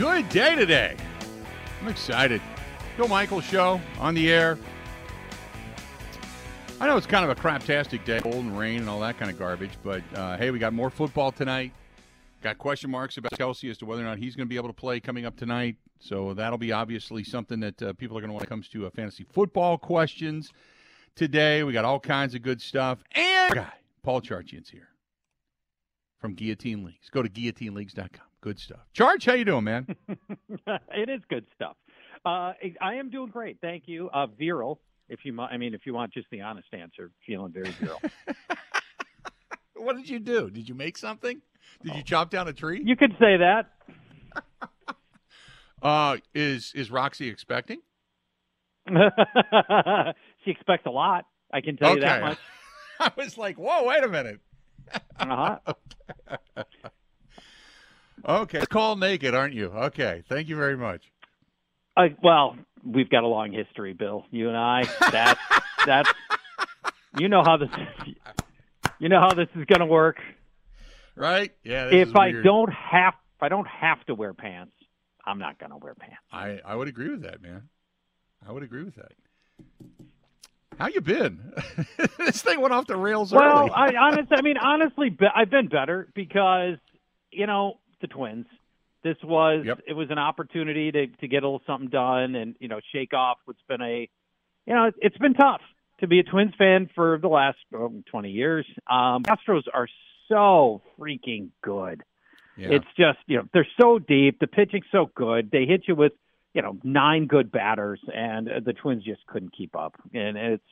Good day today. I'm excited. Bill Michaels show on the air. I know it's kind of a craptastic day, cold and rain and all that kind of garbage, but uh, hey, we got more football tonight. Got question marks about Kelce as to whether or not he's going to be able to play coming up tonight. So that'll be obviously something that uh, people are going to want to comes to uh, fantasy football questions today. We got all kinds of good stuff. And guy, Paul Charchian's here from Guillotine Leagues. Go to guillotineleagues.com. Good stuff. George, how you doing, man? it is good stuff. Uh, I am doing great, thank you. Uh, virile, if you, I mean, if you want just the honest answer, feeling very viral. what did you do? Did you make something? Did you chop down a tree? You could say that. uh, is is Roxy expecting? she expects a lot. I can tell okay. you that much. I was like, "Whoa, wait a minute." uh huh. Okay, call naked, aren't you? Okay, thank you very much. Uh, well, we've got a long history, Bill. You and I. That's that's. You know how this. You know how this is going to work right? Yeah. if I don't have, if I don't have to wear pants, I'm not going to wear pants. I I would agree with that, man. I would agree with that. How you been? this thing went off the rails well. I honestly, I mean, honestly, I've been better because you know the Twins. This was yep. it was an opportunity to to get a little something done and you know shake off what's been a you know it's been tough to be a Twins fan for the last oh, 20 years. Um, Astros are so freaking good. Yeah. It's just, you know, they're so deep. The pitching's so good. They hit you with, you know, nine good batters, and the Twins just couldn't keep up. And it's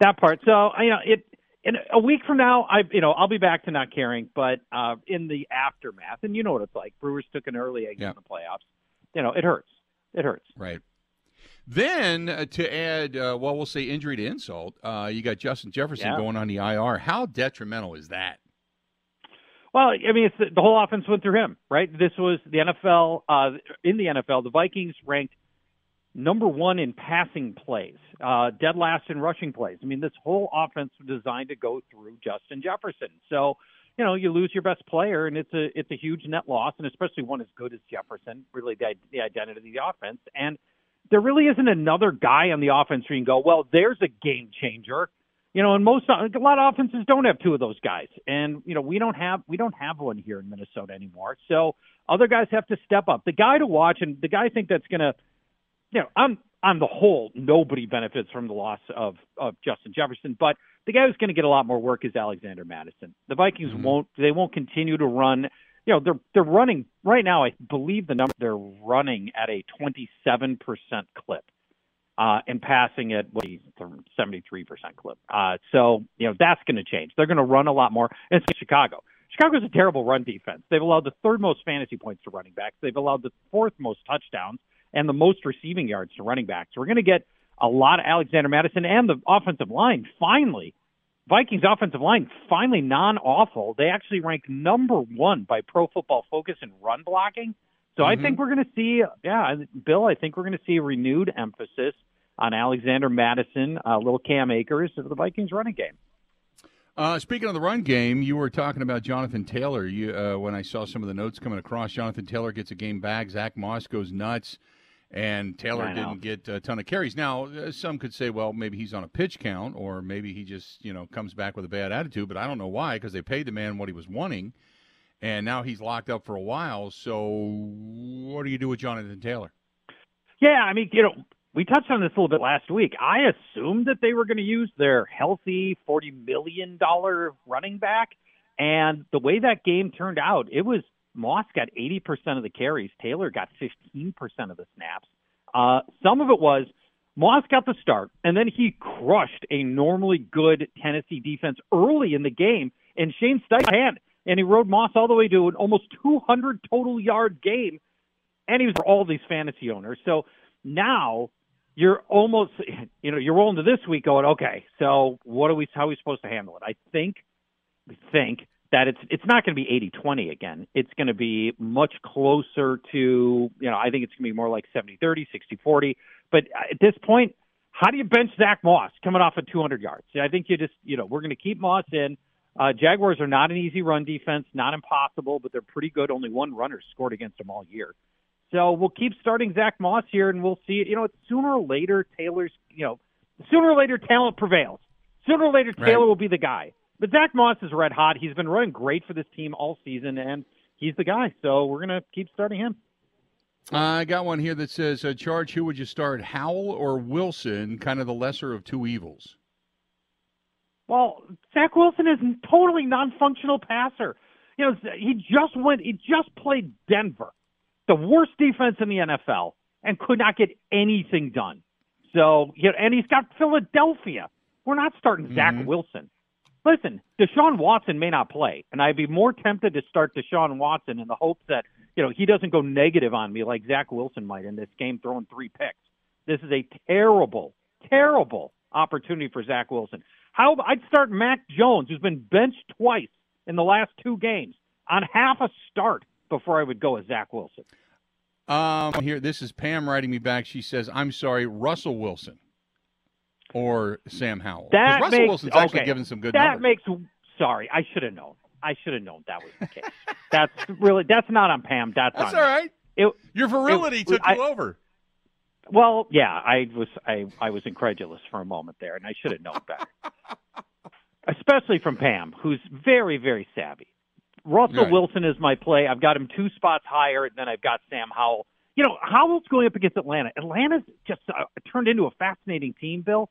that part. So, you know, it. In a week from now, I, you know, I'll be back to not caring. But uh, in the aftermath, and you know what it's like. Brewers took an early exit yeah. in the playoffs. You know, it hurts. It hurts. Right. Then uh, to add, uh, well, we'll say injury to insult, uh, you got Justin Jefferson yeah. going on the IR. How detrimental is that? Well, I mean, it's the, the whole offense went through him, right? This was the NFL. Uh, in the NFL, the Vikings ranked number one in passing plays, uh, dead last in rushing plays. I mean, this whole offense was designed to go through Justin Jefferson. So, you know, you lose your best player, and it's a it's a huge net loss, and especially one as good as Jefferson, really the, the identity of the offense. And there really isn't another guy on the offense where you can go, well, there's a game changer you know, and most a lot of offenses don't have two of those guys, and you know we don't have we don't have one here in Minnesota anymore. So other guys have to step up. The guy to watch, and the guy I think that's going to, you know, on on the whole, nobody benefits from the loss of of Justin Jefferson, but the guy who's going to get a lot more work is Alexander Mattison. The Vikings mm-hmm. won't they won't continue to run. You know, they're they're running right now. I believe the number they're running at a 27% clip uh, and passing at what, 73% clip. Uh, so, you know, that's going to change. They're going to run a lot more. And it's Chicago. Chicago's a terrible run defense. They've allowed the third most fantasy points to running backs. They've allowed the fourth most touchdowns and the most receiving yards to running backs. So we're going to get a lot of Alexander Mattison and the offensive line finally. Vikings offensive line finally non awful. They actually rank number one by Pro Football Focus in run blocking. So mm-hmm. I think we're going to see, yeah, Bill, I think we're going to see a renewed emphasis on Alexander Mattison, uh, little Cam Akers of the Vikings running game. Uh, speaking of the run game, you were talking about Jonathan Taylor. You, uh, when I saw some of the notes coming across, Jonathan Taylor gets a game back. Zach Moss goes nuts, and Taylor didn't get a ton of carries. Now, uh, some could say, well, maybe he's on a pitch count, or maybe he just you know comes back with a bad attitude. But I don't know why, because they paid the man what he was wanting, and now he's locked up for a while. So, what do you do with Jonathan Taylor? Yeah, I mean, you know, we touched on this a little bit last week. I assumed that they were going to use their healthy $40 million running back. And the way that game turned out, it was Moss got 80% of the carries. Taylor got 15% of the snaps. Uh, some of it was Moss got the start, and then he crushed a normally good Tennessee defense early in the game. And Shane Steichen and he rode Moss all the way to an almost 200 total yard game. And he was for all these fantasy owners. So now you're almost you know you're rolling to this week going okay so what are we how are we supposed to handle it i think we think that it's it's not going to be 80-20 again it's going to be much closer to you know i think it's going to be more like 70-30 60-40 but at this point how do you bench zach moss coming off of 200 yards i think you just you know we're going to keep moss in uh, jaguars are not an easy run defense not impossible but they're pretty good only one runner scored against them all year So we'll keep starting Zach Moss here, and we'll see it. You know, sooner or later, Taylor's. You know, sooner or later, talent prevails. Sooner or later, Taylor right. will be the guy. But Zach Moss is red hot. He's been running great for this team all season, and he's the guy. So we're gonna keep starting him. Uh, I got one here that says, uh, "Charge, who would you start, Howell or Wilson? Kind of the lesser of two evils." Well, Zach Wilson is a totally non-functional passer. You know, he just went. He just played Denver, the worst defense in the NFL, and could not get anything done. So, you know, and he's got Philadelphia. We're not starting mm-hmm. Zach Wilson. Listen, Deshaun Watson may not play, and I'd be more tempted to start Deshaun Watson in the hopes that you know he doesn't go negative on me like Zach Wilson might in this game, throwing three picks. This is a terrible, terrible opportunity for Zach Wilson. How I'd start Mac Jones, who's been benched twice in the last two games, on half a start before I would go with Zach Wilson. Um, here, this is Pam writing me back. She says, "I'm sorry, Russell Wilson." Or Sam Howell. That Russell makes, Wilson's actually okay. given some good that numbers. makes sorry, I should have known. I should have known that was the case. that's really that's not on Pam. That's, that's on all right. It, Your virility it, took I, you over. Well, yeah, I was I I was incredulous for a moment there, and I should have known better. Especially from Pam, who's very very savvy. Russell right. Wilson is my play. I've got him two spots higher, and then I've got Sam Howell. You know, Howell's going up against Atlanta. Atlanta's just uh, turned into a fascinating team, Bill.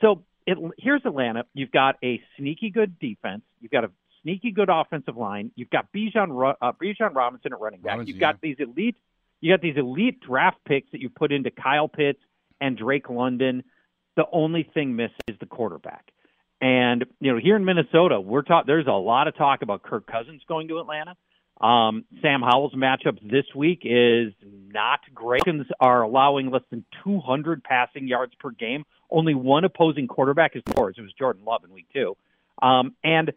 So it, here's Atlanta. You've got a sneaky good defense. You've got a sneaky good offensive line. You've got Bijan, uh, Bijan Robinson at running back. Robinson, you've got yeah. these elite. You got these elite draft picks that you put into Kyle Pitts and Drake London. The only thing missing is the quarterback. And you know, here in Minnesota, we're talk. There's a lot of talk about Kirk Cousins going to Atlanta. Um, Sam Howell's matchup this week is not great. Are allowing less than 200 passing yards per game. Only one opposing quarterback is scores. It was Jordan Love in week two. Um, and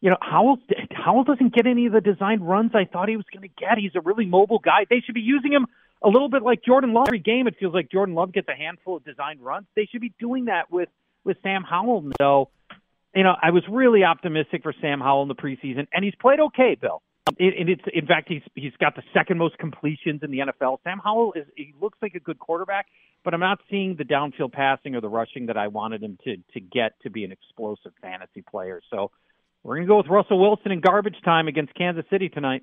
you know Howell Howell doesn't get any of the designed runs I thought he was going to get. He's a really mobile guy. They should be using him a little bit like Jordan Love. Every game, it feels like Jordan Love gets a handful of designed runs. They should be doing that with with Sam Howell. So, you know, I was really optimistic for Sam Howell in the preseason, and he's played okay, Bill. And it's in fact he's he's got the second most completions in the NFL. Sam Howell is he looks like a good quarterback, but I'm not seeing the downfield passing or the rushing that I wanted him to to get to be an explosive fantasy player. So we're gonna go with Russell Wilson in garbage time against Kansas City tonight.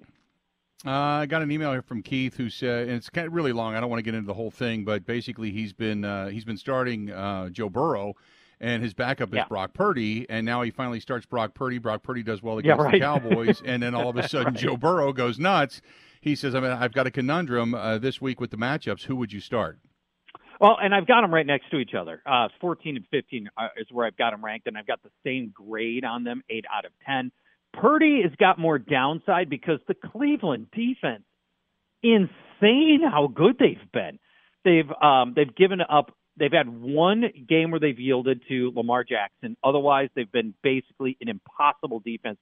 Uh, I got an email here from Keith who said, and it's kind of really long. I don't want to get into the whole thing, but basically he's been uh, he's been starting uh, Joe Burrow and his backup is. Brock Purdy, and now he finally starts Brock Purdy. Brock Purdy does well against yeah, right. the Cowboys, and then all of a sudden right. Joe Burrow goes nuts. He says, "I mean, I've got a conundrum uh, this week with the matchups. Who would you start?" Well, and I've got them right next to each other. Uh, 14 and 15 uh, is where I've got them ranked, and I've got the same grade on them, eight out of 10. Purdy has got more downside because the Cleveland defense, insane how good they've been. They've um, they've given up They've had one game where they've yielded to Lamar Jackson. Otherwise, they've been basically an impossible defense.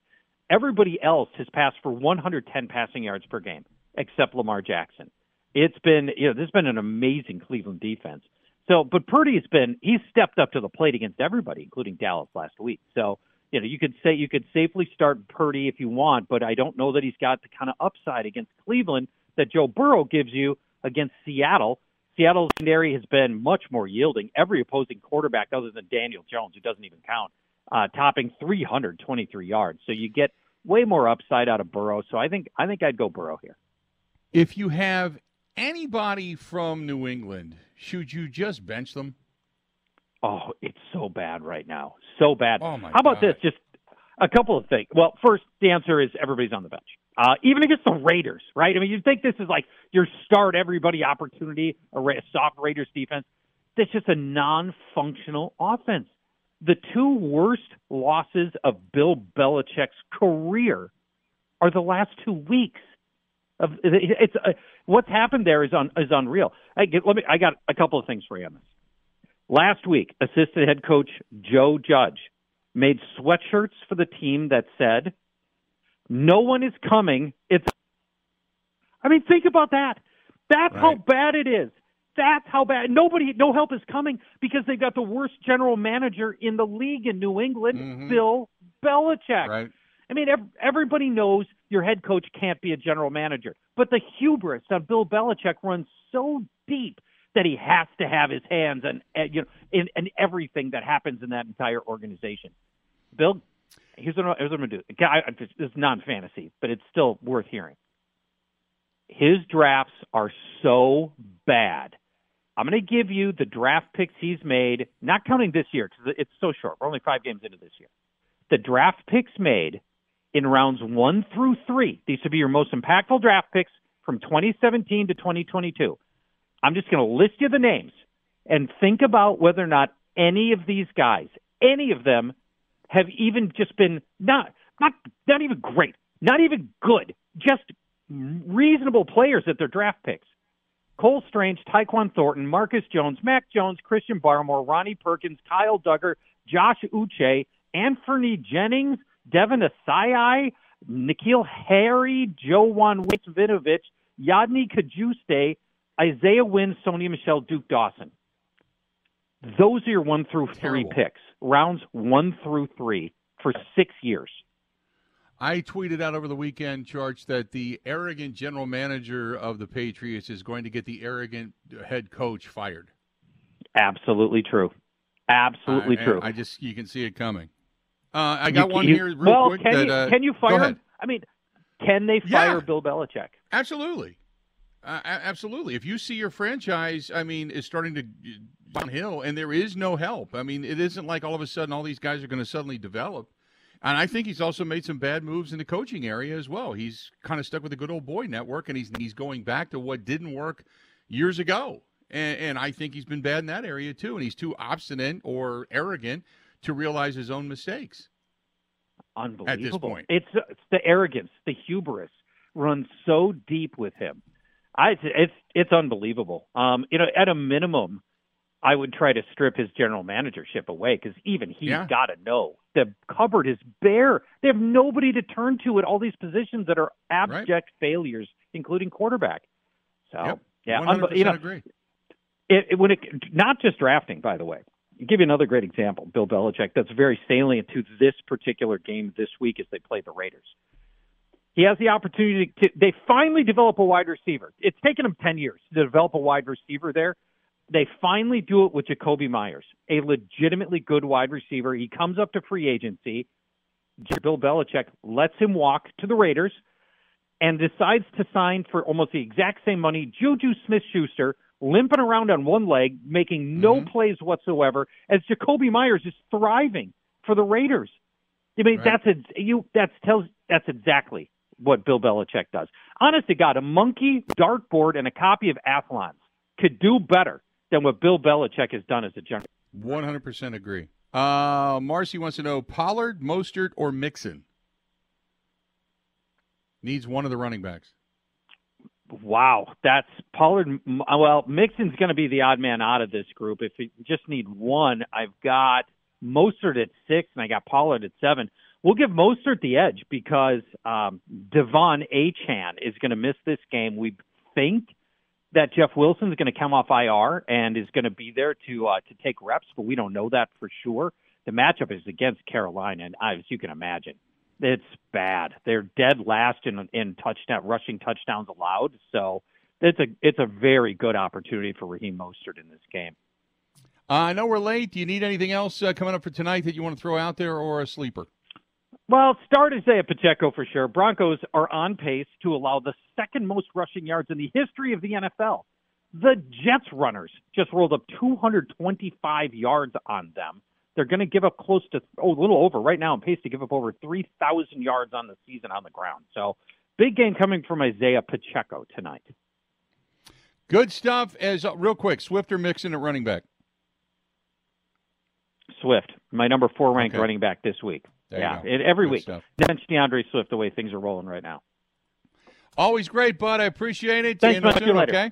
Everybody else has passed for 110 passing yards per game except Lamar Jackson. It's been, you know, this has been an amazing Cleveland defense. So, but Purdy's been, he's stepped up to the plate against everybody, including Dallas last week. So, you know, you could say you could safely start Purdy if you want, but I don't know that he's got the kind of upside against Cleveland that Joe Burrow gives you against Seattle Seattle's secondary has been much more yielding. Every opposing quarterback, other than Daniel Jones, who doesn't even count, uh, topping 323 yards. So you get way more upside out of Burrow. So I think I think I'd go Burrow here. If you have anybody from New England, should you just bench them? Oh, it's so bad right now. So bad. Oh my How about God. this? Just a couple of things. Well, first, the answer is everybody's on the bench. Uh, even against the Raiders, right? I mean, you think this is like your start everybody opportunity, a, soft Raiders defense. That's just a non-functional offense. The two worst losses of Bill Belichick's career are the last two weeks. Of it's uh, what's happened there is un, is unreal. I get, let me. I got a couple of things for you on this. Last week, assistant head coach Joe Judge made sweatshirts for the team that said no one is coming. It's. I mean, think about that. That's right. how bad it is. That's how bad. Nobody, no help is coming because they've got the worst general manager in the league in New England, mm-hmm. Bill Belichick. Right. I mean, everybody knows your head coach can't be a general manager. But the hubris on Bill Belichick runs so deep that he has to have his hands eh, you know in, in everything that happens in that entire organization. Bill, here's what, here's what I'm gonna do. I, this is non-fantasy, but it's still worth hearing. His drafts are so bad. I'm going to give you the draft picks he's made, not counting this year because it's so short. We're only five games into this year. The draft picks made in rounds one through three. These would be your most impactful draft picks from 2017 to 2022. I'm just going to list you the names and think about whether or not any of these guys, any of them, have even just been not not not even great, not even good, just reasonable players at their draft picks. Cole Strange, Tyquan Thornton, Marcus Jones, Mac Jones, Christian Barmore, Ronnie Perkins, Kyle Dugger, Josh Uche, Anfernee Jennings, Devin Asiasi, N'Keal Harry, Juwan Winovich, Yodny Cajuste, Isaiah Wynn, Sony Michel, Duke Dawson. Those are your one through three Terrible. picks, rounds one through three for six years. I tweeted out over the weekend, George, that the arrogant general manager of the Patriots is going to get the arrogant head coach fired. Absolutely true. Absolutely I, true. I just you can see it coming. Uh, I got You- one you- here well, can that, you uh, can you fire him? I mean, can they Yeah. fire Bill Belichick? Absolutely. Uh, absolutely. If you see your franchise, I mean, is starting to downhill and there is no help. I mean, it isn't like all of a sudden all these guys are going to suddenly develop. And I think he's also made some bad moves in the coaching area as well. He's kind of stuck with the good old boy network and he's he's going back to what didn't work years ago. And, and I think he's been bad in that area too. And he's too obstinate or arrogant to realize his own mistakes. Unbelievable. At this point. It's it's the arrogance, the hubris runs so deep with him. I it's it's unbelievable. Um, you know, at a minimum, I would try to strip his general managership away because even he's Yeah. got to know the cupboard is bare. They have nobody to turn to at all these positions that are abject failures, including quarterback. So Yep. yeah, 100% unbe- you know, agree. it, it, when it not just drafting, by the way. I'll give you another great example, Bill Belichick. That's very salient to this particular game this week as they play the Raiders. He has the opportunity to. They finally develop a wide receiver. It's taken them ten years to develop a wide receiver there. They finally do it with Jakobi Meyers, a legitimately good wide receiver. He comes up to free agency. Bill Belichick lets him walk to the Raiders and decides to sign for almost the exact same money Juju Smith Schuster, limping around on one leg, making no Mhm. plays whatsoever, as Jakobi Meyers is thriving for the Raiders. I mean, Right. that's a, you that's tells that's exactly what Bill Belichick does. Honest to God, a monkey, dartboard, and a copy of Athlons could do better than what Bill Belichick has done as a general. One hundred percent agree. Uh, Marcy wants to know Pollard, Mostert, or Mixon. Needs one of the running backs. Wow, that's Pollard. m- Well, Mixon's going to be the odd man out of this group. If you just need one, I've got Mostert at six, and I got Pollard at seven. We'll give Mostert the edge because um, De'Von Achane is going to miss this game. We think that Jeff Wilson is going to come off IR and is going to be there to uh, to take reps, but we don't know that for sure. The matchup is against Carolina, and as you can imagine, it's bad. They're dead last in in touchdown rushing touchdowns allowed. So it's a it's a very good opportunity for Raheem Mostert in this game. Uh, I know we're late. Do you need anything else uh, coming up for tonight that you want to throw out there, or a sleeper? Well, start Isaiah Pacheco for sure. Broncos are on pace to allow the second most rushing yards in the history of the NFL. The Jets runners just rolled up 225 yards on them. They're going to give up close to, oh, a little over right now on pace to give up over 3,000 yards on the season on the ground. So big game coming from Isaiah Pacheco tonight. Good stuff. As uh, real quick, Swift or Mixon at running back. Swift, my number four ranked Okay. running back this week. There yeah, it, every Good week. stuff. Bench D'Andre Swift the way things are rolling right now. Always great, bud. I appreciate it. Thanks, See you bud. See you later. okay?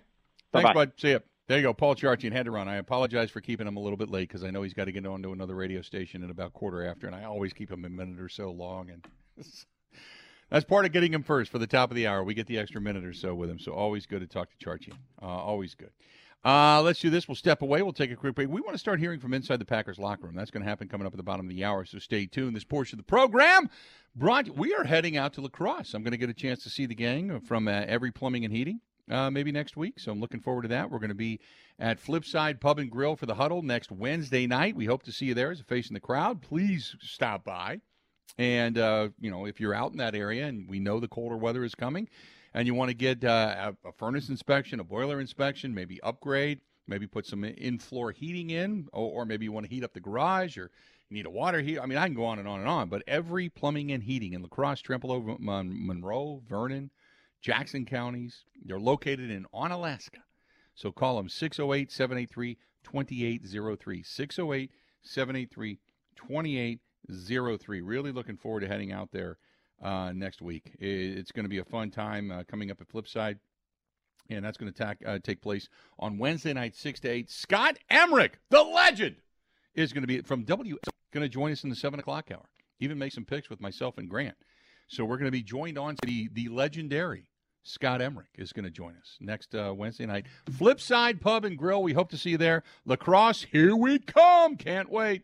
Thanks, Bye-bye. bud. See you. There you go. Paul Charchian had to run. I apologize for keeping him a little bit late because I know he's got to get on to another radio station at about quarter after, and I always keep him a minute or so long. And that's part of getting him first for the top of the hour. We get the extra minute or so with him, so always good to talk to Charchian. Uh, always good. Uh, let's do this. We'll step away. We'll take a quick break. We want to start hearing from inside the Packers locker room. That's going to happen coming up at the bottom of the hour. So stay tuned. This portion of the program brought. We are heading out to La Crosse. I'm going to get a chance to see the gang from uh, Every Plumbing and Heating. Uh, maybe next week. So I'm looking forward to that. We're going to be at Flipside Pub and Grill for the huddle next Wednesday night. We hope to see you there as a face in the crowd. Please stop by. And, uh, you know, if you're out in that area and we know the colder weather is coming and you want to get uh, a furnace inspection, a boiler inspection, maybe upgrade, maybe put some in floor heating in, or, or, maybe you want to heat up the garage or you need a water heater. I mean, I can go on and on and on, but every plumbing and heating in La Crosse, Trempealeau, Monroe, Vernon, Jackson counties, they're located in Onalaska. So call them 608 783 2803. 608 783 2803. Really looking forward to heading out there uh, next week. It's going to be a fun time uh, coming up at Flipside. And that's going to uh, take place on Wednesday night, 6 to 8. Scott Emmerich, the legend, is going to be from W. Going to join us in the 7 o'clock hour. Even make some picks with myself and Grant. So we're going to be joined on the, the legendary Scott Emmerich is going to join us next uh, Wednesday night. Flipside Pub and Grill. We hope to see you there. Lacrosse, here we come. Can't wait.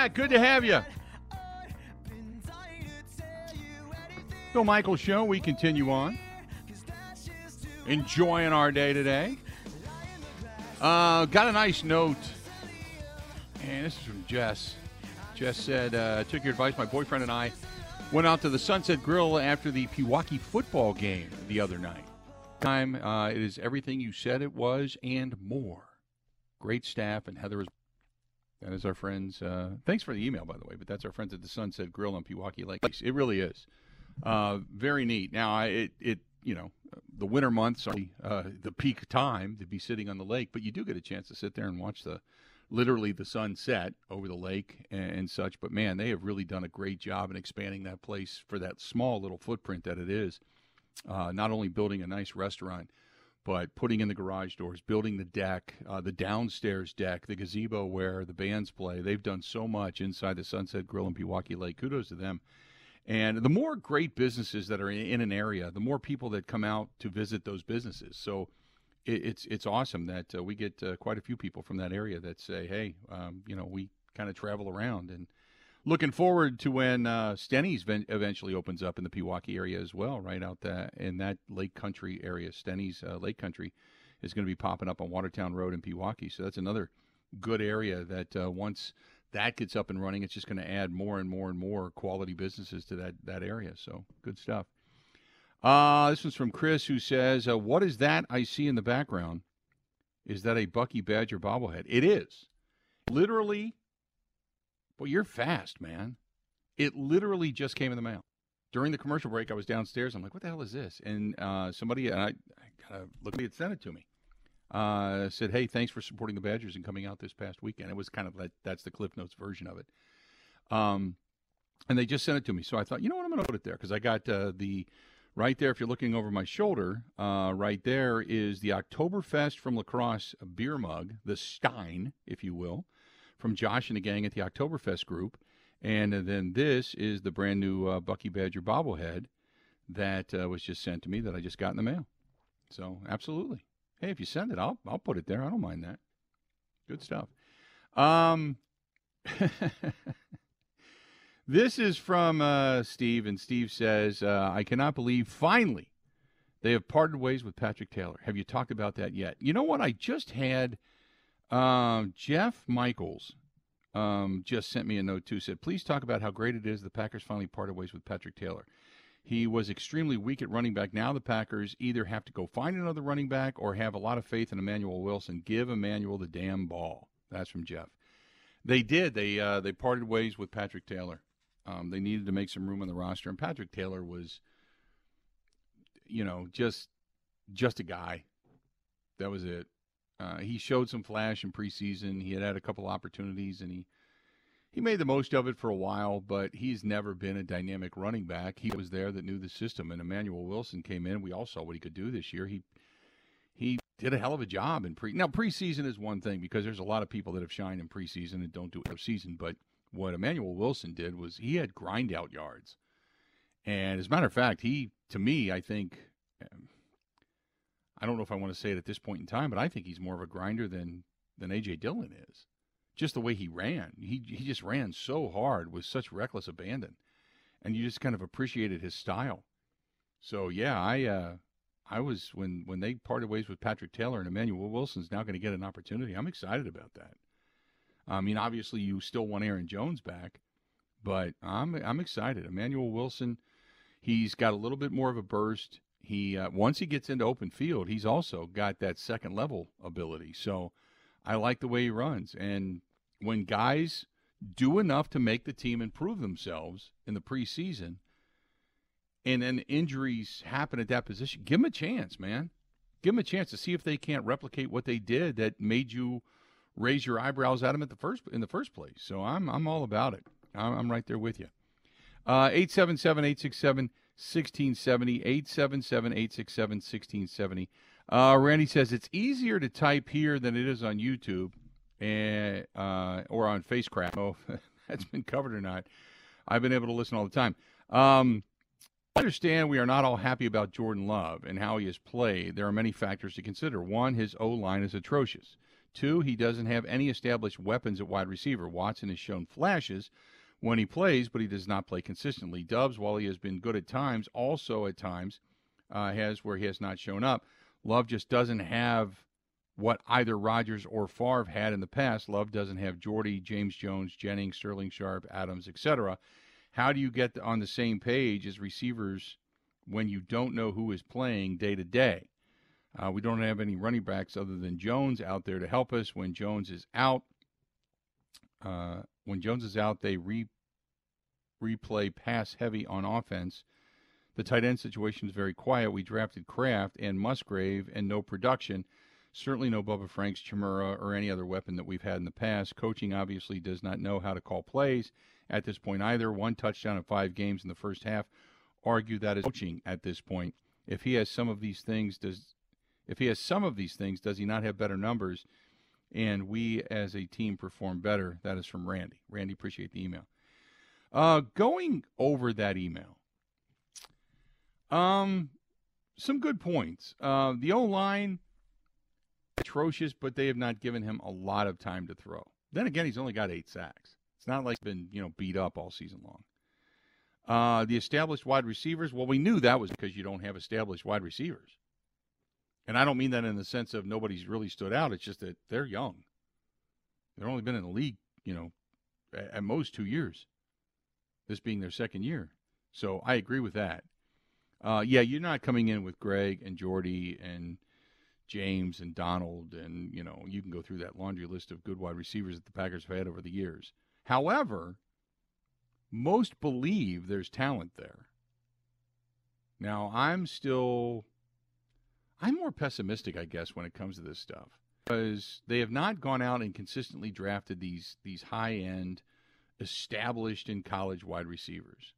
Back. Good to have you. Bill Michael Show. We continue on. Enjoying our day today. Uh, got a nice note. And this is from Jess. Jess said, uh, took your advice. My boyfriend and I went out to the Sunset Grill after the Pewaukee football game the other night. Time, uh, it is everything you said it was and more. Great staff, and Heather is that is our friends. Uh, thanks for the email, by the way. But that's our friends at the Sunset Grill on Pewaukee Lake. It really is uh, very neat. Now, I, it it you know the winter months are uh, the peak time to be sitting on the lake, but you do get a chance to sit there and watch the literally the sunset over the lake and, and such. But man, they have really done a great job in expanding that place for that small little footprint that it is. Uh, not only building a nice restaurant but putting in the garage doors, building the deck, uh, the downstairs deck, the gazebo where the bands play. They've done so much inside the Sunset Grill in Pewaukee Lake. Kudos to them. And the more great businesses that are in an area, the more people that come out to visit those businesses. So it, it's it's awesome that uh, we get uh, quite a few people from that area that say, "Hey, um, you know, we kind of travel around and." Looking forward to when uh, Stenny's eventually opens up in the Pewaukee area as well, right out that in that Lake Country area. Stenny's uh, Lake Country is going to be popping up on Watertown Road in Pewaukee, so that's another good area that uh, once that gets up and running, it's just going to add more and more and more quality businesses to that that area. So good stuff. Uh, this one's from Chris, who says, uh, "What is that I see in the background? Is that a Bucky Badger bobblehead? It is, literally." Well, you're fast, man. It literally just came in the mail. During the commercial break, I was downstairs. I'm like, what the hell is this? And uh, somebody, and I, I kind of looked at it, sent it to me. Uh, said, hey, thanks for supporting the Badgers and coming out this past weekend. It was kind of like, that's the Cliff Notes version of it. Um, and they just sent it to me. So I thought, you know what, I'm going to put it there because I got uh, the right there. If you're looking over my shoulder, uh, right there is the Oktoberfest from Lacrosse beer mug, the Stein, if you will from Josh and the gang at the Oktoberfest group. And then this is the brand new uh, Bucky Badger bobblehead that uh, was just sent to me that I just got in the mail. So absolutely. Hey, if you send it, I'll I'll put it there. I don't mind that. Good stuff. Um, this is from uh, Steve, and Steve says, uh, "I cannot believe finally they have parted ways with Patrick Taylor. Have you talked about that yet? You know what? I just had." Um, Jeff Michaels um, just sent me a note too. Said, please talk about how great it is the Packers finally parted ways with Patrick Taylor. He was extremely weak at running back. Now the Packers either have to go find another running back or have a lot of faith in Emmanuel Wilson. Give Emmanuel the damn ball. That's from Jeff. They did. They uh, they parted ways with Patrick Taylor. Um, they needed to make some room on the roster, and Patrick Taylor was, you know, just just a guy. That was it. Uh, he showed some flash in preseason. He had had a couple opportunities, and he he made the most of it for a while. But he's never been a dynamic running back. He was there that knew the system, and Emmanuel Wilson came in. We all saw what he could do this year. He he did a hell of a job in pre. Now preseason is one thing because there's a lot of people that have shined in preseason and don't do it in season. But what Emmanuel Wilson did was he had grind out yards, and as a matter of fact, he to me I think. I don't know if I want to say it at this point in time, but I think he's more of a grinder than than AJ Dillon is. Just the way he ran, he he just ran so hard with such reckless abandon, and you just kind of appreciated his style. So yeah, I uh, I was when when they parted ways with Patrick Taylor and Emmanuel Wilson's now going to get an opportunity. I'm excited about that. I mean, obviously you still want Aaron Jones back, but I'm I'm excited. Emmanuel Wilson, he's got a little bit more of a burst he uh, once he gets into open field, he's also got that second level ability. So I like the way he runs. And when guys do enough to make the team improve themselves in the preseason, and then injuries happen at that position, give them a chance, man. Give them a chance to see if they can't replicate what they did that made you raise your eyebrows at them at the first in the first place. So I'm I'm all about it. I'm, I'm right there with you. Uh, eight seven seven eight six seven 1670 877 867 1670. Uh, Randy says it's easier to type here than it is on YouTube and uh, or on Facecraft. Oh, that's been covered or not. I've been able to listen all the time. Um, I understand we are not all happy about Jordan Love and how he has played. There are many factors to consider. One, his O line is atrocious. Two, he doesn't have any established weapons at wide receiver. Watson has shown flashes, when he plays, but he does not play consistently. Doubs, while he has been good at times, also at times uh, has where he has not shown up. Love just doesn't have what either Rodgers or Favre had in the past. Love doesn't have Jordy, James Jones, Jennings, Sterling Sharpe, Adams, etc. How do you get on the same page as receivers when you don't know who is playing day to day? Uh, we don't have any running backs other than Jones out there to help us when Jones is out. Uh, when Jones is out, they re- replay pass heavy on offense. The tight end situation is very quiet. We drafted Kraft and Musgrave and no production. Certainly no Bubba Franks, Chmura, or any other weapon that we've had in the past. Coaching obviously does not know how to call plays at this point either. One touchdown in five games in the first half. Argue that is coaching at this point. If he has some of these things, does if he has some of these things, does he not have better numbers? And we as a team perform better. That is from Randy. Randy, appreciate the email. Uh, going over that email, um, some good points. Uh, the O line atrocious, but they have not given him a lot of time to throw. Then again, he's only got eight sacks. It's not like he's been you know beat up all season long. Uh, the established wide receivers. Well, we knew that was because you don't have established wide receivers. And I don't mean that in the sense of nobody's really stood out. It's just that they're young. They've only been in the league, you know, at most two years. This being their second year. So I agree with that. Uh, yeah, you're not coming in with Greg and Jordy and James and Donald, and you know you can go through that laundry list of good wide receivers that the Packers have had over the years. However, most believe there's talent there. Now I'm still I'm more pessimistic, I guess, when it comes to this stuff because they have not gone out and consistently drafted these these high end, established in college wide receivers.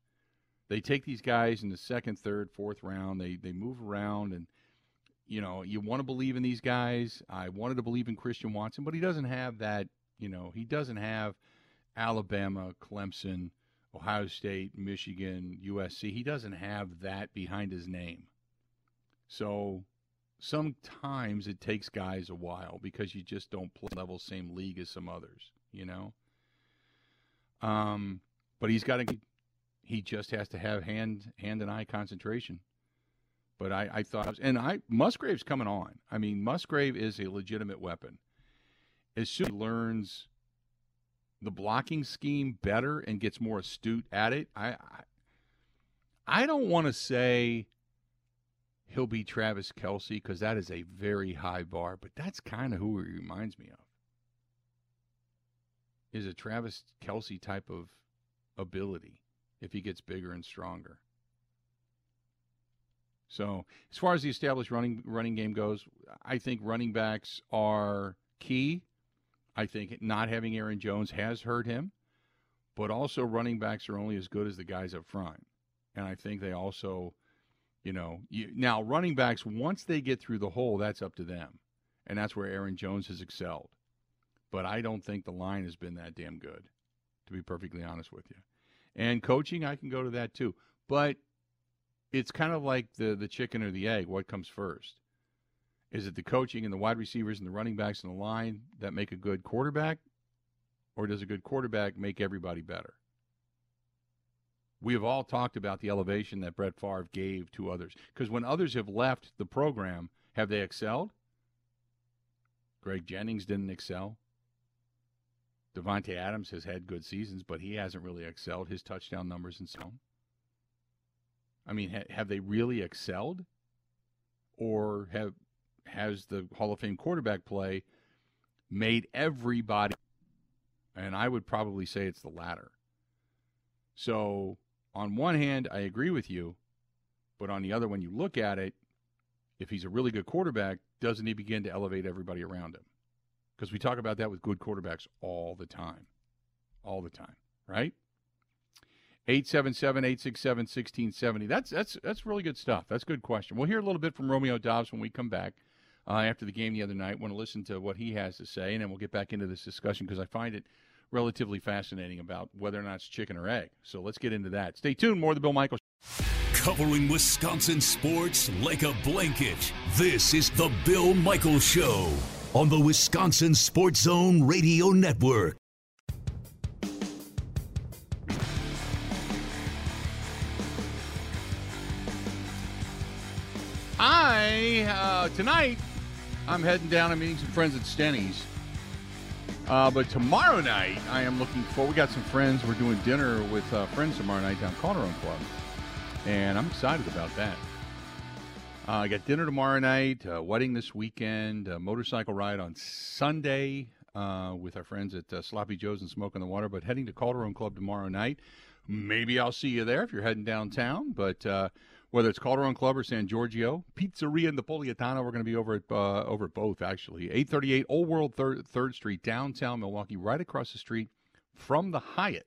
They take these guys in the second, third, fourth round. They they move around and you know you want to believe in these guys. I wanted to believe in Christian Watson, but he doesn't have that. You know he doesn't have Alabama, Clemson, Ohio State, Michigan, USC. He doesn't have that behind his name. So sometimes it takes guys a while because you just don't play level same league as some others, you know. Um, but he's got to. He just has to have hand hand and eye concentration. But I, I thought, and I Musgrave's coming on. I mean, Musgrave is a legitimate weapon. As soon as he learns the blocking scheme better and gets more astute at it, I, I, I don't want to say he'll be Travis Kelce because that is a very high bar, but that's kind of who he reminds me of. is a Travis Kelce type of ability if he gets bigger and stronger. So, as far as the established running running game goes, I think running backs are key. I think not having Aaron Jones has hurt him, but also running backs are only as good as the guys up front. And I think they also, you know, you, now running backs once they get through the hole, that's up to them. And that's where Aaron Jones has excelled. But I don't think the line has been that damn good, to be perfectly honest with you. And coaching, I can go to that too. But it's kind of like the the chicken or the egg. What comes first? Is it the coaching and the wide receivers and the running backs and the line that make a good quarterback, or does a good quarterback make everybody better? We have all talked about the elevation that Brett Favre gave to others. Because when others have left the program, have they excelled? Greg Jennings didn't excel. Davante Adams has had good seasons, but he hasn't really excelled. His touchdown numbers and so on. I mean, ha- have they really excelled, or have has the Hall of Fame quarterback play made everybody? And I would probably say it's the latter. So, on one hand, I agree with you, but on the other, when you look at it, if he's a really good quarterback, doesn't he begin to elevate everybody around him? Because we talk about that with good quarterbacks all the time. All the time, right? 877-867-1670. That's that's that's really good stuff. That's a good question. We'll hear a little bit from Romeo Doubs when we come back uh, after the game the other night. Want to listen to what he has to say, and then we'll get back into this discussion because I find it relatively fascinating about whether or not it's chicken or egg. So let's get into that. Stay tuned. More of the Bill Michaels. Covering Wisconsin sports like a blanket. This is the Bill Michaels Show on the Wisconsin Sports Zone Radio Network. I uh, tonight I'm heading down. I'm meeting some friends at Stenny's. Uh, but tomorrow night I am looking for. We got some friends. We're doing dinner with uh, friends tomorrow night down Calderone Club, and I'm excited about that. Uh, I got dinner tomorrow night, uh, wedding this weekend, motorcycle ride on Sunday uh, with our friends at uh, Sloppy Joe's and Smoke on the Water. But heading to Calderone Club tomorrow night. Maybe I'll see you there if you're heading downtown. But whether it's Calderone Club or San Giorgio, Pizzeria Napolitano, we're going to be over at uh, over at both actually. 838 Old World Third, Third Street, downtown Milwaukee, right across the street from the Hyatt.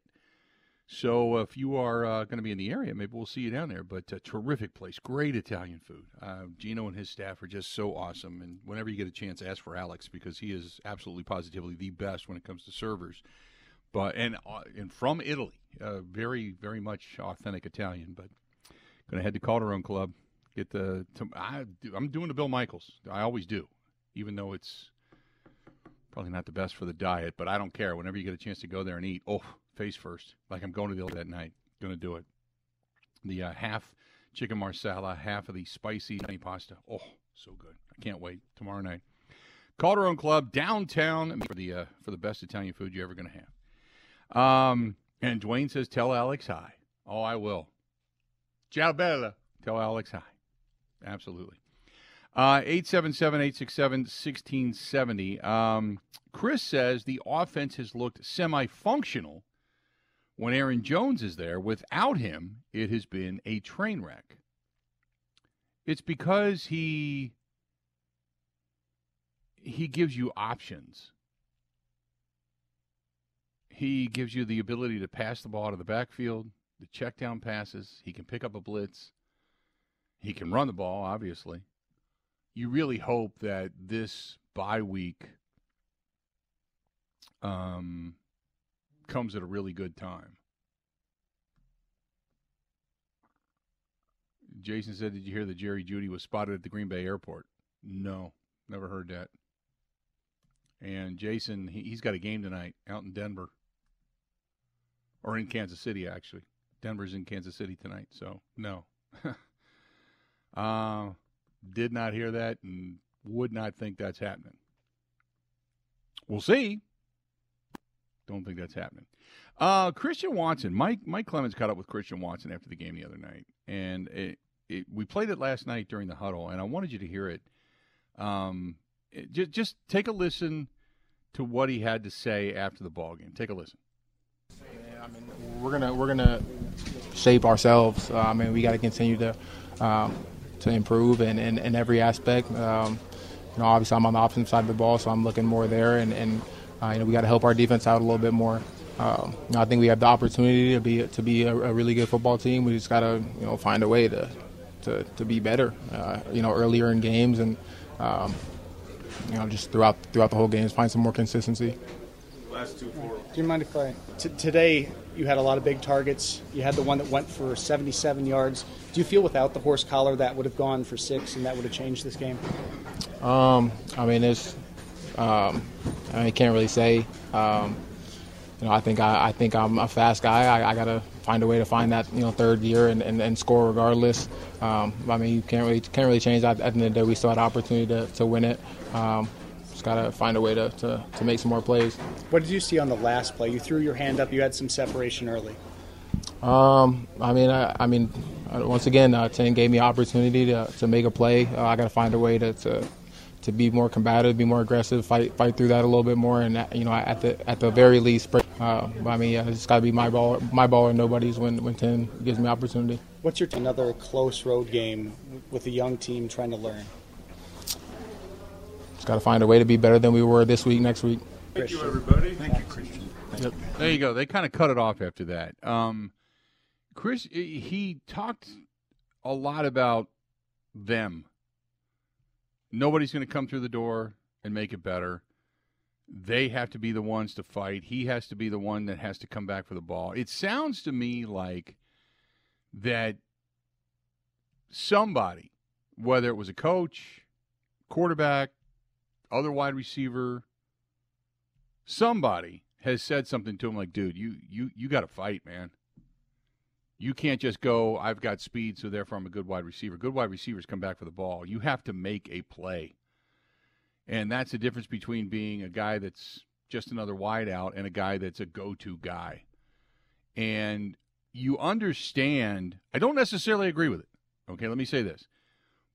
So if you are uh, going to be in the area, maybe we'll see you down there. But a terrific place, great Italian food. Uh, Gino and his staff are just so awesome. And whenever you get a chance, ask for Alex because he is absolutely positively the best when it comes to servers. But and uh, and from Italy, uh, very very much authentic Italian. But going to head to Calderone Club, get the. To, I, I'm doing the Bill Michaels. I always do, even though it's probably not the best for the diet. But I don't care. Whenever you get a chance to go there and eat, oh face first, like I'm going to the that night. Going to do it. The uh, half chicken marsala, half of the spicy honey pasta. Oh, so good! I can't wait tomorrow night. Calderone Club downtown for the uh, for the best Italian food you're ever going to have. Um, and Dwayne says, "Tell Alex hi." Oh, I will. Ciao, Bella. Tell Alex hi. Absolutely. Uh, 877 867 1670. Um, Chris says the offense has looked semi functional when Aaron Jones is there. Without him, it has been a train wreck. It's because he he gives you options. He gives you the ability to pass the ball to the backfield, the check down passes. He can pick up a blitz. He can run the ball, obviously. You really hope that this bye week um, comes at a really good time. Jason said, Did you hear that Jerry Jeudy was spotted at the Green Bay airport? No, never heard that. And Jason, he, has got a game tonight out in Denver or in Kansas City, actually. Denver's in Kansas City tonight, so no. uh, did not hear that and would not think that's happening. We'll see. Don't think that's happening. Uh, Christian Watson, Mike Mike Clemens caught up with Christian Watson after the game the other night, and it, it, we played it last night during the huddle, and I wanted you to hear it. Um, it, just just take a listen to what he had to say after the ball game. Take a listen. I mean, we're gonna we're gonna shape ourselves. Uh, I mean, we got to continue to um, to improve in, in, in every aspect. Um, you know, obviously, I'm on the opposite side of the ball, so I'm looking more there, and, and uh, you know, we got to help our defense out a little bit more. Um, you know, I think we have the opportunity to be to be a, a really good football team. We just got to you know find a way to to, to be better. Uh, you know, earlier in games and um, you know just throughout throughout the whole games, find some more consistency. Last two forward. Do you mind if I? T- today, you had a lot of big targets. You had the one that went for 77 yards. Do you feel without the horse collar that would have gone for six and that would have changed this game? Um, I mean, it's. Um, I mean, can't really say. Um, you know, I think I, I think I'm a fast guy. I, I got to find a way to find that you know third year and, and, and score regardless. Um, I mean, you can't really can't really change that. At the end of the day, we still had opportunity to, to win it. Um, just got to find a way to, to, to make some more plays. What did you see on the last play? You threw your hand up. You had some separation early. Um, I mean, I, I mean, once again, uh, Ten gave me opportunity to, to make a play. Uh, I got to find a way to, to to be more combative, be more aggressive, fight fight through that a little bit more, and uh, you know, at the at the very least, uh, I mean, yeah, it's got to be my ball, my ball or nobody's when when Ten gives me opportunity. What's your another close road game with a young team trying to learn? Just got to find a way to be better than we were this week, next week. Thank you, everybody. Thank you, Christian. Yep. There you go. They kind of cut it off after that. Um, Chris, he talked a lot about them. Nobody's going to come through the door and make it better. They have to be the ones to fight. He has to be the one that has to come back for the ball. It sounds to me like that somebody, whether it was a coach, quarterback, other wide receiver, somebody has said something to him like, dude, you you you got to fight, man. You can't just go, I've got speed, so therefore I'm a good wide receiver. Good wide receivers come back for the ball. You have to make a play. And that's the difference between being a guy that's just another wideout and a guy that's a go to guy. And you understand, I don't necessarily agree with it. Okay, let me say this.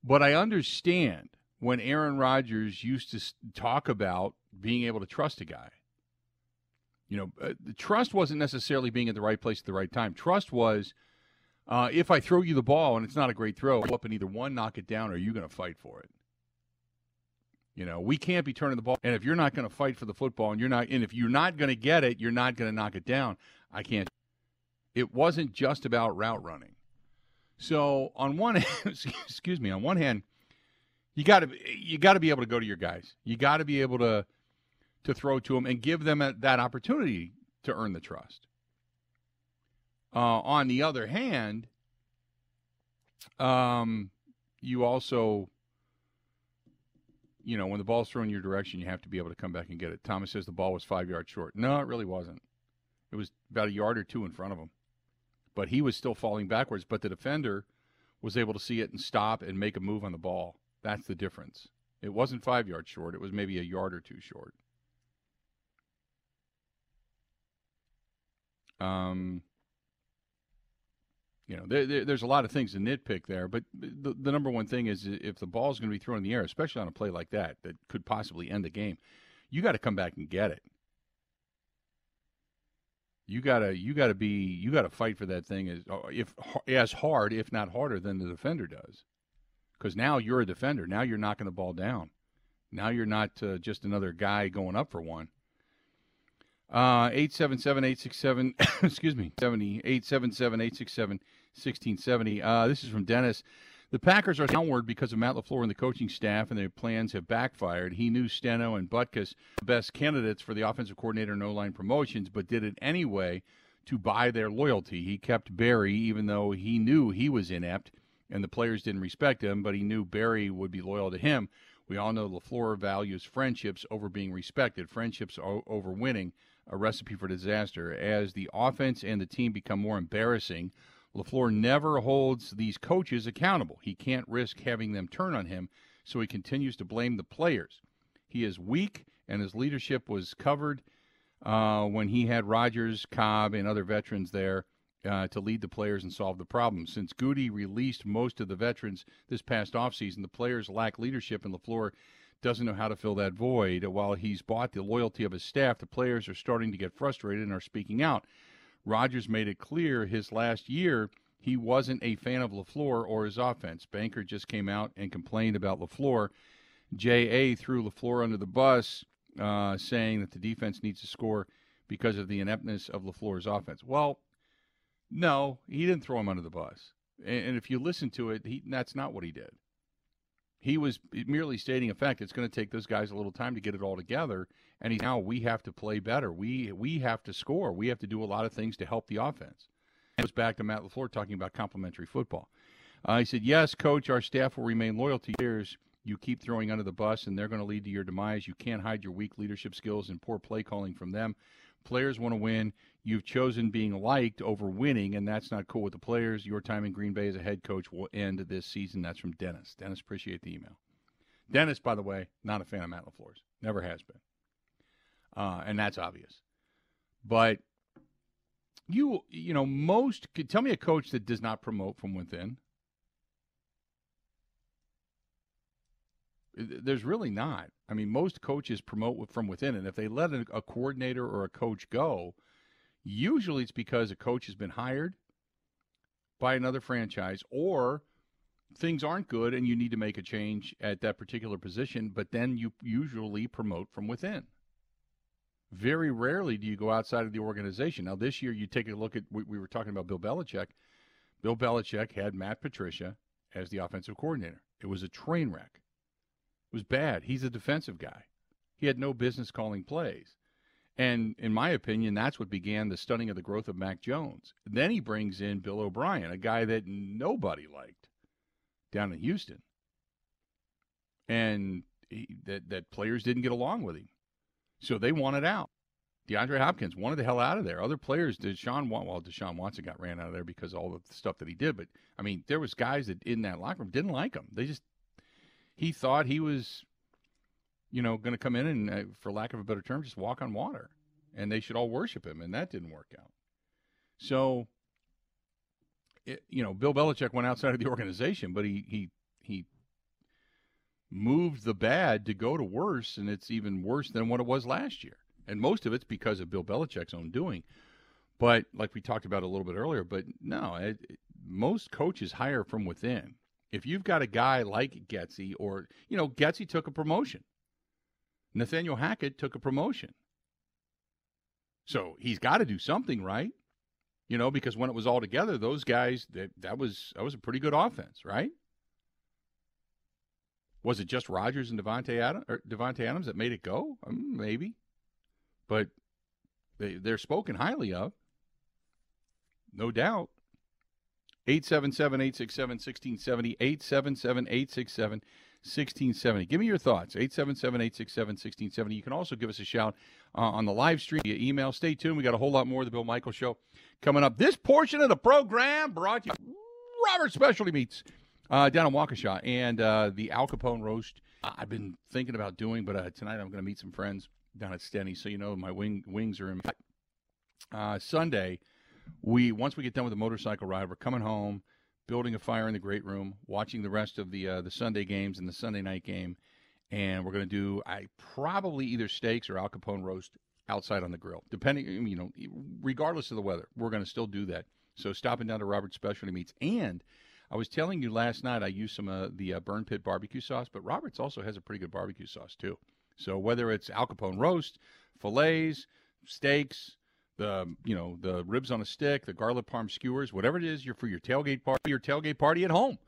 But I understand when Aaron Rodgers used to talk about being able to trust a guy. You know, uh, the trust wasn't necessarily being at the right place at the right time. Trust was uh, if I throw you the ball and it's not a great throw, up and either one knock it down or are you going to fight for it? You know, we can't be turning the ball. And if you're not going to fight for the football and you're not, and if you're not going to get it, you're not going to knock it down. I can't. It wasn't just about route running. So on one excuse me, on one hand, you got to you got to be able to go to your guys. You got to be able to to throw to them and give them a, that opportunity to earn the trust. Uh, on the other hand, um, you also, you know, when the ball's thrown in your direction, you have to be able to come back and get it. Thomas says the ball was five yards short. No, it really wasn't. It was about a yard or two in front of him. But he was still falling backwards. But the defender was able to see it and stop and make a move on the ball. That's the difference. It wasn't five yards short. It was maybe a yard or two short. Um, you know, there, there, there's a lot of things to nitpick there, but the, the number one thing is if the ball is going to be thrown in the air, especially on a play like that that could possibly end the game, you got to come back and get it. You gotta, you gotta be, you gotta fight for that thing as if as hard, if not harder, than the defender does, because now you're a defender. Now you're knocking the ball down. Now you're not uh, just another guy going up for one. Uh, 877-867, excuse me, 70, 877-867-1670. Uh, this is from Dennis. The Packers are downward because of Matt LaFleur and the coaching staff, and their plans have backfired. He knew Steno and Butkus the best candidates for the offensive coordinator no line promotions, but did it anyway to buy their loyalty. He kept Barry, even though he knew he was inept and the players didn't respect him, but he knew Barry would be loyal to him. We all know LaFleur values friendships over being respected, friendships over winning a recipe for disaster. As the offense and the team become more embarrassing, LaFleur never holds these coaches accountable. He can't risk having them turn on him, so he continues to blame the players. He is weak, and his leadership was covered uh, when he had Rodgers, Cobb, and other veterans there uh, to lead the players and solve the problem. Since Gutey released most of the veterans this past offseason, the players lack leadership, and LaFleur doesn't know how to fill that void. While he's bought the loyalty of his staff, the players are starting to get frustrated and are speaking out. Rodgers made it clear his last year he wasn't a fan of LaFleur or his offense. Banker just came out and complained about LaFleur. J.A. threw LaFleur under the bus, uh, saying that the defense needs to score because of the ineptness of LaFleur's offense. Well, no, he didn't throw him under the bus. And, and if you listen to it, he, that's not what he did. He was merely stating a fact. It's going to take those guys a little time to get it all together. And he, now we have to play better. We we have to score. We have to do a lot of things to help the offense. It goes back to Matt LaFleur talking about complementary football. Uh, he said, Yes, coach, our staff will remain loyal to years you keep throwing under the bus, and they're going to lead to your demise. You can't hide your weak leadership skills and poor play calling from them. Players want to win. You've chosen being liked over winning, and that's not cool with the players. Your time in Green Bay as a head coach will end this season. That's from Dennis. Dennis, appreciate the email. Dennis, by the way, not a fan of Matt LaFleur's. Never has been. Uh, and that's obvious. But you, you know, most tell me a coach that does not promote from within. There's really not. I mean, most coaches promote from within, and if they let a, coordinator or a coach go, usually it's because a coach has been hired by another franchise or things aren't good and you need to make a change at that particular position, but then you usually promote from within. Very rarely do you go outside of the organization. Now, this year, you take a look at, we were talking about Bill Belichick. Bill Belichick had Matt Patricia as the offensive coordinator. It was a train wreck. Was bad. He's a defensive guy. He had no business calling plays. And in my opinion, that's what began the stunning of the growth of Mac Jones. Then he brings in Bill O'Brien, a guy that nobody liked down in Houston. And he, that, that players didn't get along with him. So they wanted out. DeAndre Hopkins wanted the hell out of there. Other players, Deshaun, well, Deshaun Watson got ran out of there because all the stuff that he did. But I mean, there was guys that in that locker room didn't like him. They just he thought he was, you know, going to come in and, uh, for lack of a better term, just walk on water, and they should all worship him, and that didn't work out. So, it, you know, Bill Belichick went outside of the organization, but he he he moved the bad to go to worse, and it's even worse than what it was last year. And most of it's because of Bill Belichick's own doing. But like we talked about a little bit earlier, but no, it, it, most coaches hire from within. If you've got a guy like Getsy, or, you know, Getsy took a promotion, Nathaniel Hackett took a promotion. So he's got to do something right, you know, because when it was all together, those guys that that was that was a pretty good offense, right? Was it just Rodgers and Davante Adams, Davante Adams that made it go? Um, maybe, but they they're spoken highly of, no doubt. 877 867 1670. 877 867 1670. Give me your thoughts. 877 867 1670. You can also give us a shout uh, on the live stream via email. Stay tuned. We got a whole lot more of the Bill Michael Show coming up. This portion of the program brought to you Robert Specialty Meats uh, down in Waukesha and uh, the Al Capone roast. I've been thinking about doing, but uh, tonight I'm going to meet some friends down at Stenny. So you know my wing, wings are in. Uh, Sunday, we once we get done with the motorcycle ride, we're coming home, building a fire in the great room, watching the rest of the uh, the Sunday games and the Sunday night game, and we're going to do I probably either steaks or Al Capone roast outside on the grill, depending you know, regardless of the weather, we're going to still do that. So stopping down to Robert's Specialty Meats, and I was telling you last night I used some of uh, the uh, Burn Pit barbecue sauce, but Roberts also has a pretty good barbecue sauce too. So whether it's Al Capone roast, fillets, steaks, the um, you know the ribs on a stick, the garlic parm skewers, whatever it is, you're for your tailgate party, your tailgate party at home.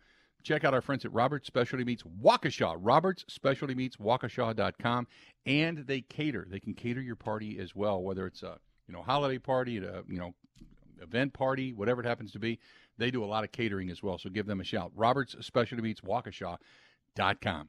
Check out our friends at Roberts Specialty Meats Waukesha, Roberts Specialty Meats Waukesha.com, and they cater. They can cater your party as well, whether it's a you know holiday party, a you know event party, whatever it happens to be. They do a lot of catering as well, so give them a shout. Roberts Specialty Meats Waukesha.com.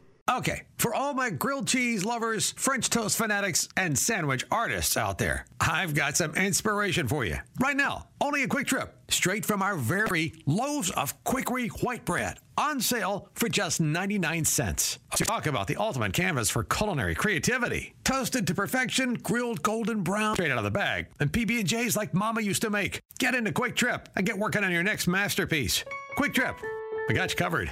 Okay, for all my grilled cheese lovers, French toast fanatics, and sandwich artists out there, I've got some inspiration for you. Right now, only a quick trip straight from our very loaves of QuikTrip white bread on sale for just 99 cents. Talk about the ultimate canvas for culinary creativity. Toasted to perfection, grilled golden brown, straight out of the bag, and PB&Js like Mama used to make. Get into QuikTrip and get working on your next masterpiece. QuikTrip, we got you covered.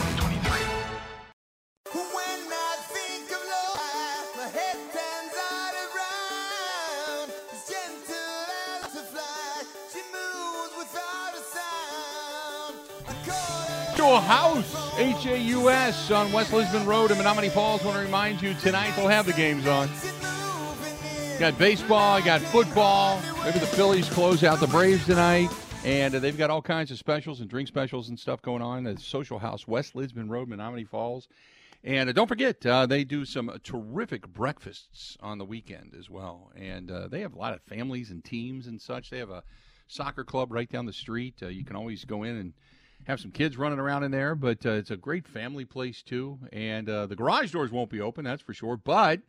House, H A U S, on West Lisbon Road in Menomonee Falls. want to remind you tonight they'll have the games on. got baseball, got football. Maybe the Phillies close out the Braves tonight. And uh, they've got all kinds of specials and drink specials and stuff going on at Social House, West Lisbon Road, Menomonee Falls. And uh, don't forget, uh, they do some terrific breakfasts on the weekend as well. And uh, they have a lot of families and teams and such. They have a soccer club right down the street. Uh, you can always go in and have some kids running around in there, but uh, it's a great family place too. And uh, the garage doors won't be open, that's for sure. But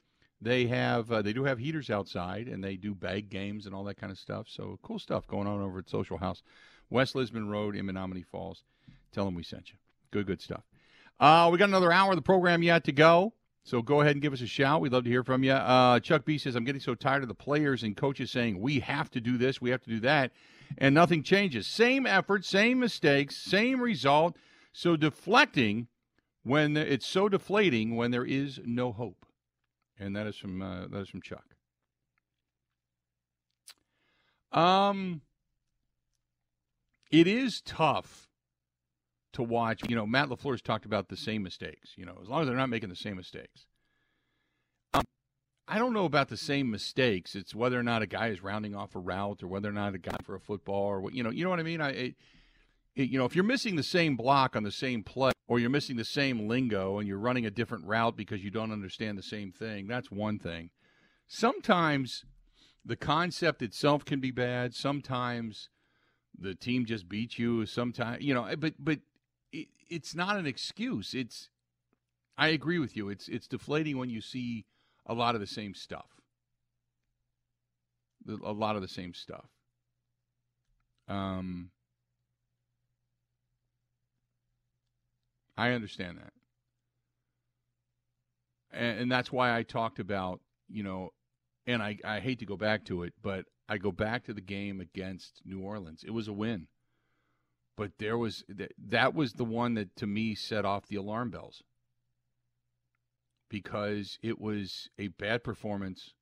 they have they do have heaters outside, and they do bag games and all that kind of stuff. So cool stuff going on over at Social House, West Lisbon Road in Menomonee Falls. Tell them we sent you. Good, good stuff. Uh, we got another hour of the program yet to go. So go ahead and give us a shout. We'd love to hear from you. Uh, Chuck B says, I'm getting so tired of the players and coaches saying, we have to do this, we have to do that and nothing changes. Same effort, same mistakes, same result. So deflecting when it's so deflating when there is no hope. And that is from uh, that is from Chuck. Um, it is tough to watch. You know, Matt LaFleur's talked about the same mistakes. You know, as long as they're not making the same mistakes. Um, I don't know about the same mistakes. It's whether or not a guy is rounding off a route or whether or not a guy for a football or what you know. You know what I mean? I, it, it, you know, if you're missing the same block on the same play or you're missing the same lingo and you're running a different route because you don't understand the same thing, that's one thing. Sometimes the concept itself can be bad. Sometimes the team just beats you. Sometimes you know, but but it, it's not an excuse. It's I agree with you. It's it's deflating when you see a lot of the same stuff. A lot of the same stuff. Um, I understand that. And, and that's why I talked about, you know, and I, I hate to go back to it, but I go back to the game against New Orleans. It was a win. But there was that was the one that to me set off the alarm bells because it was a bad performance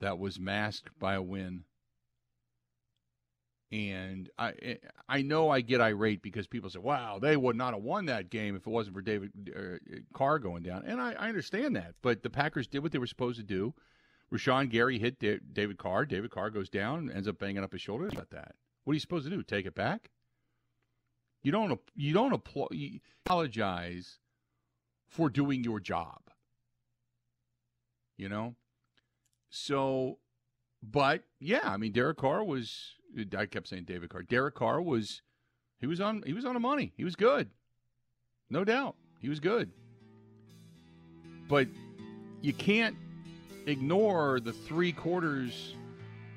that was masked by a win. And I I know I get irate because people say, "Wow, they would not have won that game if it wasn't for David uh, Carr going down." And I, I, understand that, but the Packers did what they were supposed to do. Rashan Gary hit David Carr. David Carr goes down, ends up banging up his shoulder. About that, what are you supposed to do? Take it back? You don't you don't apologize for doing your job. You know? So, but yeah, I mean, Derek Carr was, I kept saying David Carr. Derek Carr was, he was on, he was on the money. He was good. No doubt. He was good. But you can't ignore the three quarters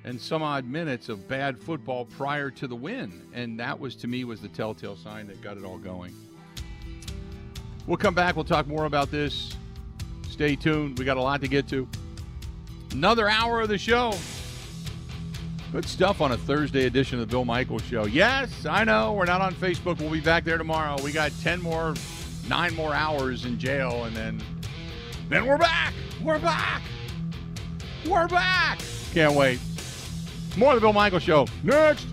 and some odd minutes of bad football prior to the win. And that was, to me, was the telltale sign that got it all going. We'll come back. We'll talk more about this. Stay tuned. We got a lot to get to. Another hour of the show. Good stuff on a Thursday edition of the Bill Michaels Show. Yes, I know we're not on Facebook. We'll be back there tomorrow. We got ten more, nine more hours in jail, and then, then we're back. We're back. We're back. Can't wait. More of the Bill Michael Show next.